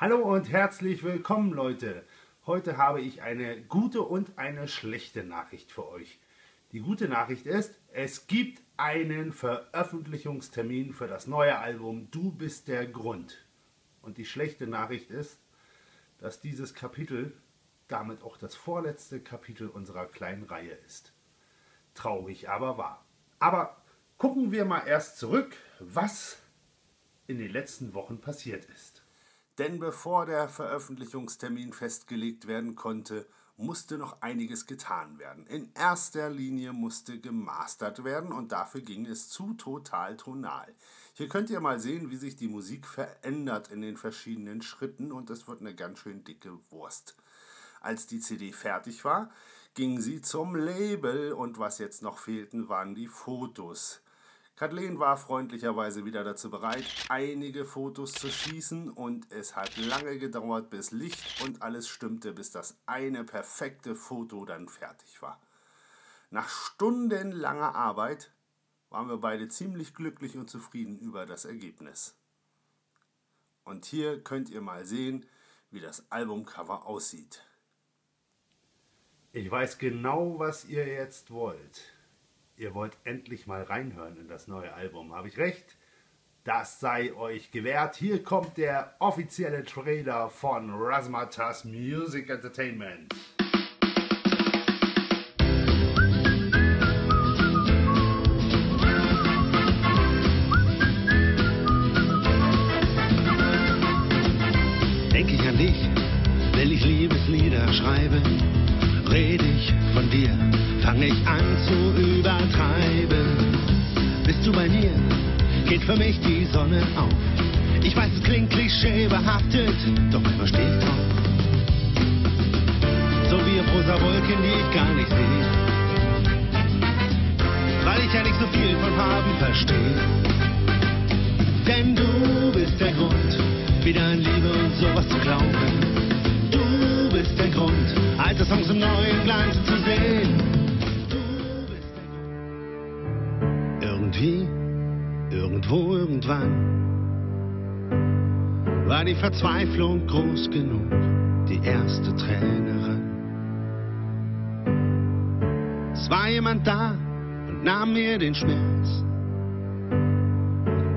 Hallo und herzlich willkommen, Leute. Heute habe ich eine gute und eine schlechte Nachricht für euch. Die gute Nachricht ist, es gibt einen Veröffentlichungstermin für das neue Album Du bist der Grund. Und die schlechte Nachricht ist, dass dieses Kapitel damit auch das vorletzte Kapitel unserer kleinen Reihe ist. Traurig aber wahr. Aber gucken wir mal erst zurück, was in den letzten Wochen passiert ist. Denn bevor der Veröffentlichungstermin festgelegt werden konnte, musste noch einiges getan werden. In erster Linie musste gemastert werden und dafür ging es zu total tonal. Hier könnt ihr mal sehen, wie sich die Musik verändert in den verschiedenen Schritten und es wird eine ganz schön dicke Wurst. Als die CD fertig war, ging sie zum Label und was jetzt noch fehlten, waren die Fotos. Kathleen war freundlicherweise wieder dazu bereit, einige Fotos zu schießen und es hat lange gedauert, bis Licht und alles stimmte, bis das eine perfekte Foto dann fertig war. Nach stundenlanger Arbeit waren wir beide ziemlich glücklich und zufrieden über das Ergebnis. Und hier könnt ihr mal sehen, wie das Albumcover aussieht. Ich weiß genau, was ihr jetzt wollt ihr wollt endlich mal reinhören in das neue Album. Habe ich recht? Das sei euch gewährt. Hier kommt der offizielle Trailer von Rasmatas Music Entertainment. Denk ich an dich, wenn ich Liebeslieder schreibe, rede ich von dir, fange ich an zu übertreiben. Bist du bei mir, geht für mich die Sonne auf. Ich weiß, es klingt klischeebehaftet, doch ich drauf. So wie rosa Wolken, die ich gar nicht sehe. Weil ich ja nicht so viel von Farben verstehe. Denn du bist der Grund, wieder an Liebe und sowas zu glauben. Songs im neuen Glanz zu sehen. Irgendwie, irgendwo, irgendwann war die Verzweiflung groß genug, die erste Träne Es war jemand da und nahm mir den Schmerz.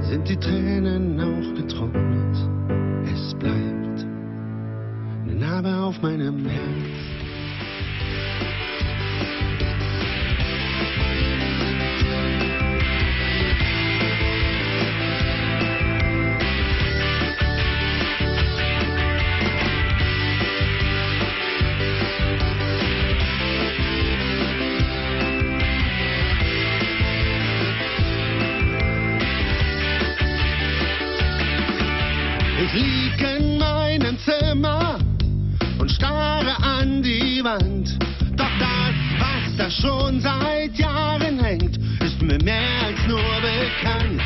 Sind die Tränen auch getrocknet? Es bleibt eine Narbe auf meinem Herz. In meinem Zimmer und starre an die Wand. Doch das, was da schon seit Jahren hängt, ist mir mehr als nur bekannt.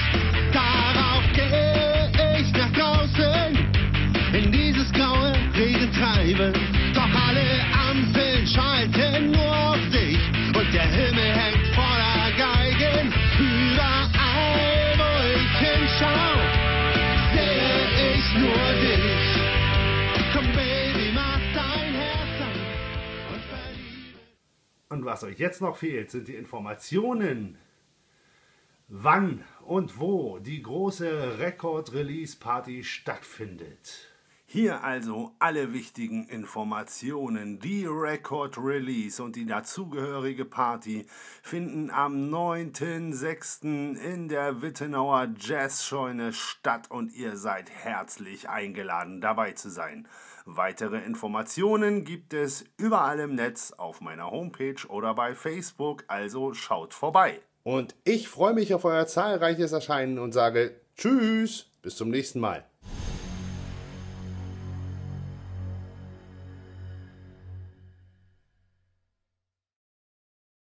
Was euch jetzt noch fehlt, sind die Informationen, wann und wo die große Record-Release-Party stattfindet. Hier also alle wichtigen Informationen. Die Record Release und die dazugehörige Party finden am 9.6. in der Wittenauer Jazzscheune statt und ihr seid herzlich eingeladen dabei zu sein. Weitere Informationen gibt es überall im Netz auf meiner Homepage oder bei Facebook, also schaut vorbei. Und ich freue mich auf euer zahlreiches Erscheinen und sage Tschüss, bis zum nächsten Mal.